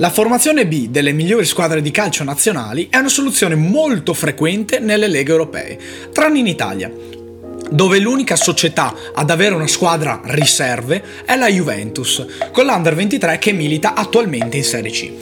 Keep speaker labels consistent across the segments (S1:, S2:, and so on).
S1: La formazione B delle migliori squadre di calcio nazionali è una soluzione molto frequente nelle leghe europee, tranne in Italia, dove l'unica società ad avere una squadra riserve è la Juventus, con l'Under 23 che milita attualmente in Serie C.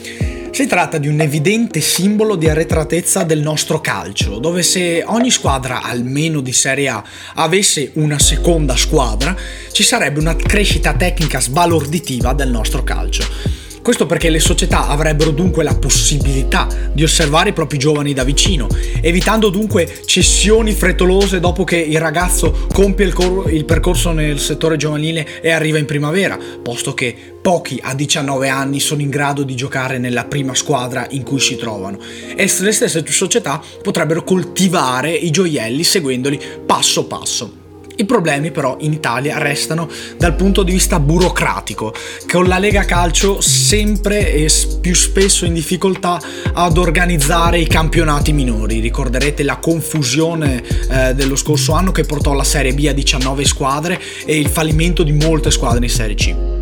S1: Si tratta di un evidente simbolo di arretratezza del nostro calcio, dove se ogni squadra, almeno di Serie A, avesse una seconda squadra, ci sarebbe una crescita tecnica sbalorditiva del nostro calcio. Questo perché le società avrebbero dunque la possibilità di osservare i propri giovani da vicino, evitando dunque cessioni frettolose dopo che il ragazzo compie il, cor- il percorso nel settore giovanile e arriva in primavera, posto che pochi a 19 anni sono in grado di giocare nella prima squadra in cui si trovano e le stesse società potrebbero coltivare i gioielli seguendoli passo passo. I problemi però in Italia restano dal punto di vista burocratico, con la Lega Calcio sempre e più spesso in difficoltà ad organizzare i campionati minori. Ricorderete la confusione eh, dello scorso anno che portò la Serie B a 19 squadre e il fallimento di molte squadre in Serie C.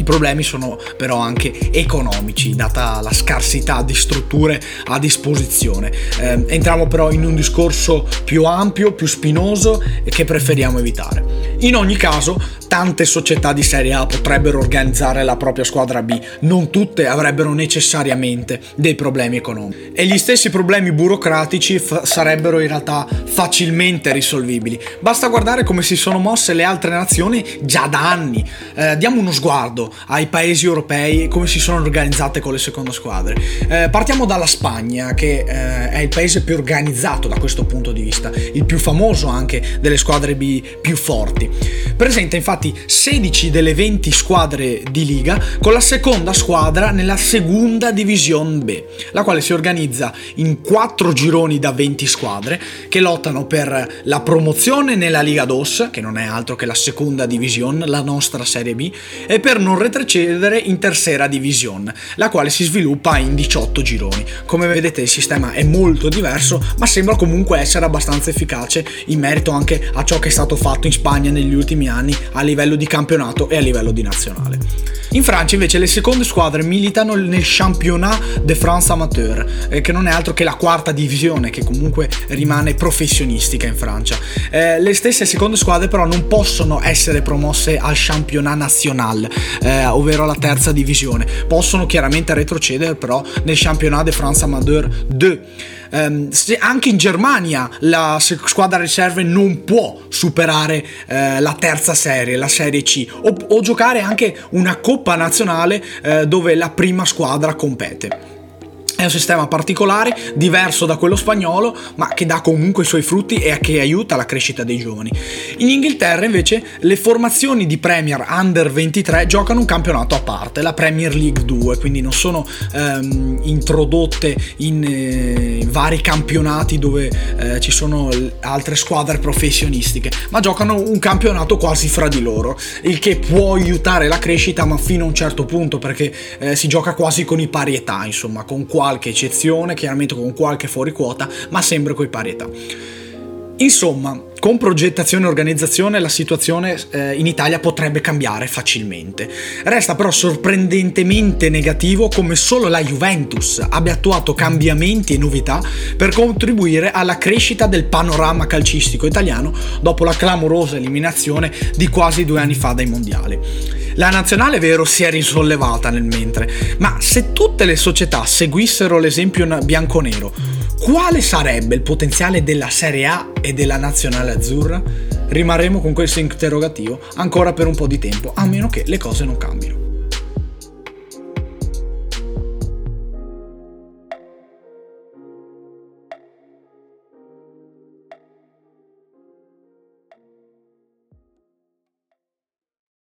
S1: I problemi sono però anche economici, data la scarsità di strutture a disposizione. Eh, entriamo però in un discorso più ampio, più spinoso e che preferiamo evitare. In ogni caso, tante società di Serie A potrebbero organizzare la propria squadra B, non tutte avrebbero necessariamente dei problemi economici. E gli stessi problemi burocratici f- sarebbero in realtà facilmente risolvibili. Basta guardare come si sono mosse le altre nazioni già da anni. Eh, diamo uno sguardo ai paesi europei e come si sono organizzate con le seconde squadre. Eh, partiamo dalla Spagna, che eh, è il paese più organizzato da questo punto di vista, il più famoso anche delle squadre B più forti. Presenta infatti 16 delle 20 squadre di liga con la seconda squadra nella seconda division B, la quale si organizza in 4 gironi da 20 squadre che lottano per la promozione nella Liga DOS, che non è altro che la seconda division, la nostra Serie B, e per non retrocedere in terza division, la quale si sviluppa in 18 gironi. Come vedete il sistema è molto diverso, ma sembra comunque essere abbastanza efficace in merito anche a ciò che è stato fatto in Spagna negli ultimi anni a livello di campionato e a livello di nazionale. In Francia invece le seconde squadre militano nel Championnat de France Amateur, eh, che non è altro che la quarta divisione, che comunque rimane professionistica in Francia. Eh, le stesse seconde squadre però non possono essere promosse al Championnat National, eh, ovvero alla terza divisione. Possono chiaramente retrocedere però nel Championnat de France Amateur 2 ehm, anche in Germania la squadra riserve non può superare eh, la terza serie, la serie C, o, o giocare anche una coppa nazionale eh, dove la prima squadra compete. È un sistema particolare, diverso da quello spagnolo, ma che dà comunque i suoi frutti e che aiuta la crescita dei giovani. In Inghilterra invece le formazioni di Premier Under 23 giocano un campionato a parte, la Premier League 2, quindi non sono ehm, introdotte in eh, vari campionati dove eh, ci sono altre squadre professionistiche, ma giocano un campionato quasi fra di loro, il che può aiutare la crescita ma fino a un certo punto perché eh, si gioca quasi con i parietà, insomma, con quasi qualche eccezione, chiaramente con qualche fuori quota, ma sempre coi pari età. Insomma, con progettazione e organizzazione la situazione eh, in Italia potrebbe cambiare facilmente. Resta però sorprendentemente negativo come solo la Juventus abbia attuato cambiamenti e novità per contribuire alla crescita del panorama calcistico italiano dopo la clamorosa eliminazione di quasi due anni fa dai mondiali. La nazionale, è vero, si è risollevata nel mentre, ma se tutte le società seguissero l'esempio bianconero, quale sarebbe il potenziale della Serie A e della nazionale azzurra? Rimarremo con questo interrogativo ancora per un po' di tempo, a meno che le cose non cambino.